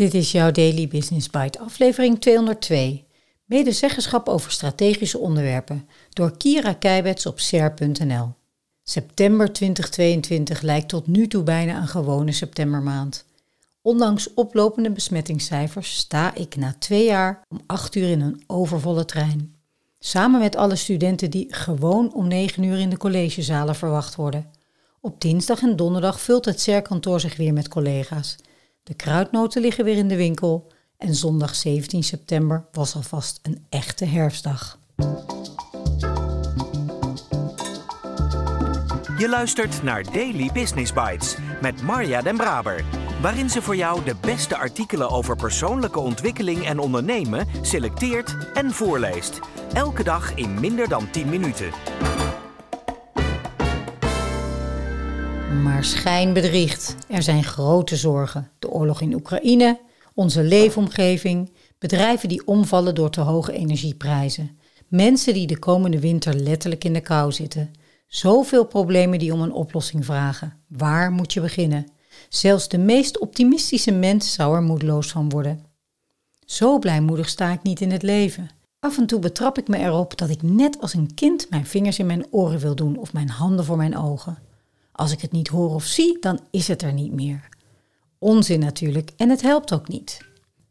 Dit is jouw Daily Business Bite, aflevering 202. Medezeggenschap over strategische onderwerpen door Kira Keibets op ser.nl. September 2022 lijkt tot nu toe bijna een gewone septembermaand. Ondanks oplopende besmettingscijfers sta ik na twee jaar om acht uur in een overvolle trein. Samen met alle studenten die gewoon om negen uur in de collegezalen verwacht worden. Op dinsdag en donderdag vult het SER-kantoor zich weer met collega's. De kruidnoten liggen weer in de winkel en zondag 17 september was alvast een echte herfstdag. Je luistert naar Daily Business Bites met Marja Den Braber, waarin ze voor jou de beste artikelen over persoonlijke ontwikkeling en ondernemen selecteert en voorleest. Elke dag in minder dan 10 minuten. Maar schijn bedriegt. Er zijn grote zorgen. De oorlog in Oekraïne, onze leefomgeving, bedrijven die omvallen door te hoge energieprijzen, mensen die de komende winter letterlijk in de kou zitten. Zoveel problemen die om een oplossing vragen. Waar moet je beginnen? Zelfs de meest optimistische mens zou er moedeloos van worden. Zo blijmoedig sta ik niet in het leven. Af en toe betrap ik me erop dat ik net als een kind mijn vingers in mijn oren wil doen of mijn handen voor mijn ogen. Als ik het niet hoor of zie, dan is het er niet meer. Onzin natuurlijk en het helpt ook niet.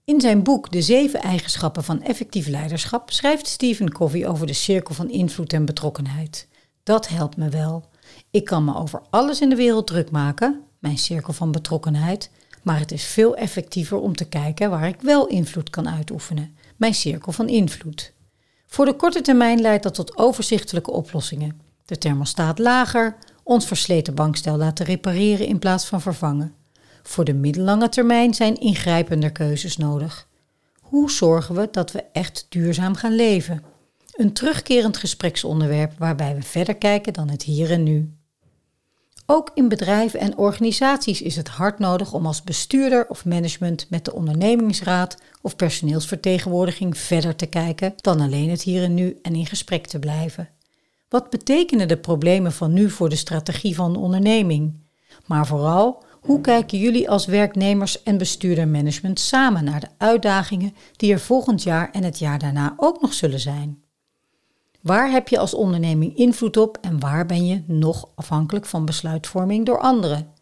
In zijn boek De zeven eigenschappen van effectief leiderschap schrijft Stephen Covey over de cirkel van invloed en betrokkenheid. Dat helpt me wel. Ik kan me over alles in de wereld druk maken, mijn cirkel van betrokkenheid, maar het is veel effectiever om te kijken waar ik wel invloed kan uitoefenen, mijn cirkel van invloed. Voor de korte termijn leidt dat tot overzichtelijke oplossingen. De thermostaat lager, ons versleten bankstel laten repareren in plaats van vervangen. Voor de middellange termijn zijn ingrijpender keuzes nodig. Hoe zorgen we dat we echt duurzaam gaan leven? Een terugkerend gespreksonderwerp waarbij we verder kijken dan het hier en nu. Ook in bedrijven en organisaties is het hard nodig om als bestuurder of management met de ondernemingsraad of personeelsvertegenwoordiging verder te kijken dan alleen het hier en nu en in gesprek te blijven. Wat betekenen de problemen van nu voor de strategie van de onderneming? Maar vooral, hoe kijken jullie als werknemers en bestuurdermanagement samen naar de uitdagingen die er volgend jaar en het jaar daarna ook nog zullen zijn? Waar heb je als onderneming invloed op en waar ben je nog afhankelijk van besluitvorming door anderen?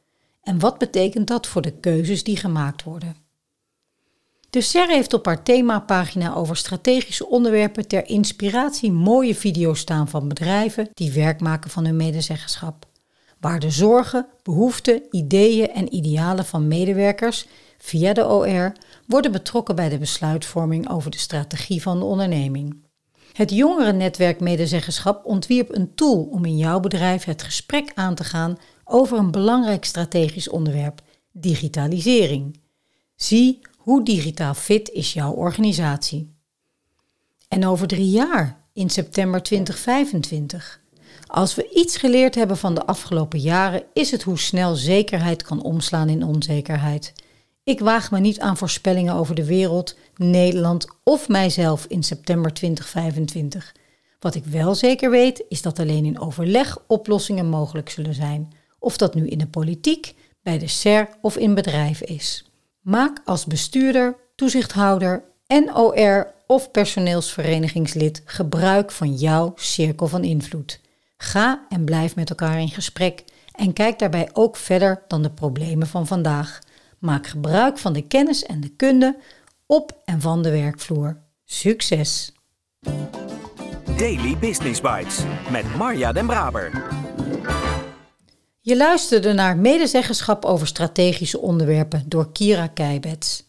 En wat betekent dat voor de keuzes die gemaakt worden? De SER heeft op haar themapagina over strategische onderwerpen ter inspiratie mooie video's staan van bedrijven die werk maken van hun medezeggenschap. Waar de zorgen, behoeften, ideeën en idealen van medewerkers via de OR worden betrokken bij de besluitvorming over de strategie van de onderneming. Het jongerennetwerk Medezeggenschap ontwierp een tool om in jouw bedrijf het gesprek aan te gaan over een belangrijk strategisch onderwerp: digitalisering. Zie hoe digitaal fit is jouw organisatie? En over drie jaar, in september 2025. Als we iets geleerd hebben van de afgelopen jaren, is het hoe snel zekerheid kan omslaan in onzekerheid. Ik waag me niet aan voorspellingen over de wereld, Nederland of mijzelf in september 2025. Wat ik wel zeker weet, is dat alleen in overleg oplossingen mogelijk zullen zijn. Of dat nu in de politiek, bij de SER of in bedrijven is. Maak als bestuurder, toezichthouder, NOR of personeelsverenigingslid gebruik van jouw cirkel van invloed. Ga en blijf met elkaar in gesprek en kijk daarbij ook verder dan de problemen van vandaag. Maak gebruik van de kennis en de kunde op en van de werkvloer. Succes! Daily Business Bites met Marja Den Braber. Je luisterde naar medezeggenschap over strategische onderwerpen door Kira Keibets.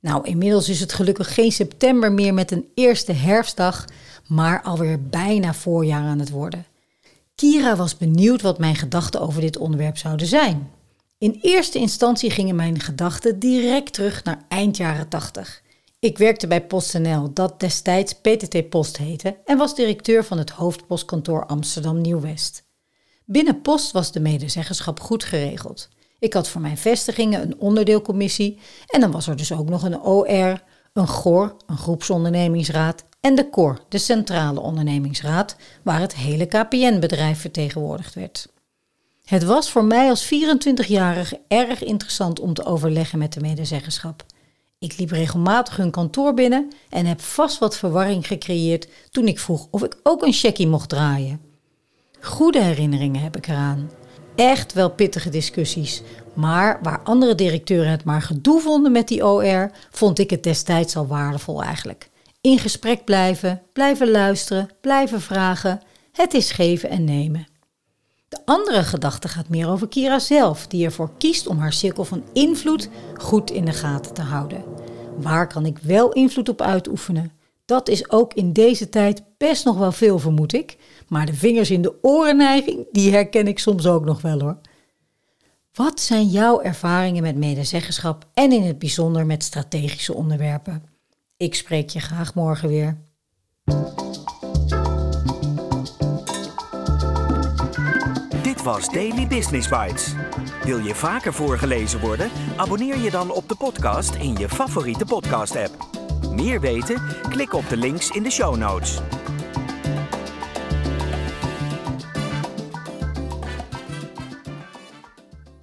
Nou, inmiddels is het gelukkig geen september meer met een eerste herfstdag, maar alweer bijna voorjaar aan het worden. Kira was benieuwd wat mijn gedachten over dit onderwerp zouden zijn. In eerste instantie gingen mijn gedachten direct terug naar eind jaren 80. Ik werkte bij PostNL, dat destijds PTT Post heette, en was directeur van het hoofdpostkantoor Amsterdam Nieuw-West. Binnen Post was de medezeggenschap goed geregeld. Ik had voor mijn vestigingen een onderdeelcommissie en dan was er dus ook nog een OR, een GOR, een groepsondernemingsraad en de COR, de Centrale Ondernemingsraad, waar het hele KPN-bedrijf vertegenwoordigd werd. Het was voor mij als 24-jarige erg interessant om te overleggen met de medezeggenschap. Ik liep regelmatig hun kantoor binnen en heb vast wat verwarring gecreëerd toen ik vroeg of ik ook een checkie mocht draaien. Goede herinneringen heb ik eraan. Echt wel pittige discussies, maar waar andere directeuren het maar gedoe vonden met die OR, vond ik het destijds al waardevol eigenlijk. In gesprek blijven, blijven luisteren, blijven vragen. Het is geven en nemen. De andere gedachte gaat meer over Kira zelf, die ervoor kiest om haar cirkel van invloed goed in de gaten te houden. Waar kan ik wel invloed op uitoefenen? Dat is ook in deze tijd best nog wel veel, vermoed ik. Maar de vingers in de orenneiging, die herken ik soms ook nog wel hoor. Wat zijn jouw ervaringen met medezeggenschap en in het bijzonder met strategische onderwerpen? Ik spreek je graag morgen weer. Dit was Daily Business Bites. Wil je vaker voorgelezen worden? Abonneer je dan op de podcast in je favoriete podcast-app. Meer weten? Klik op de links in de show notes.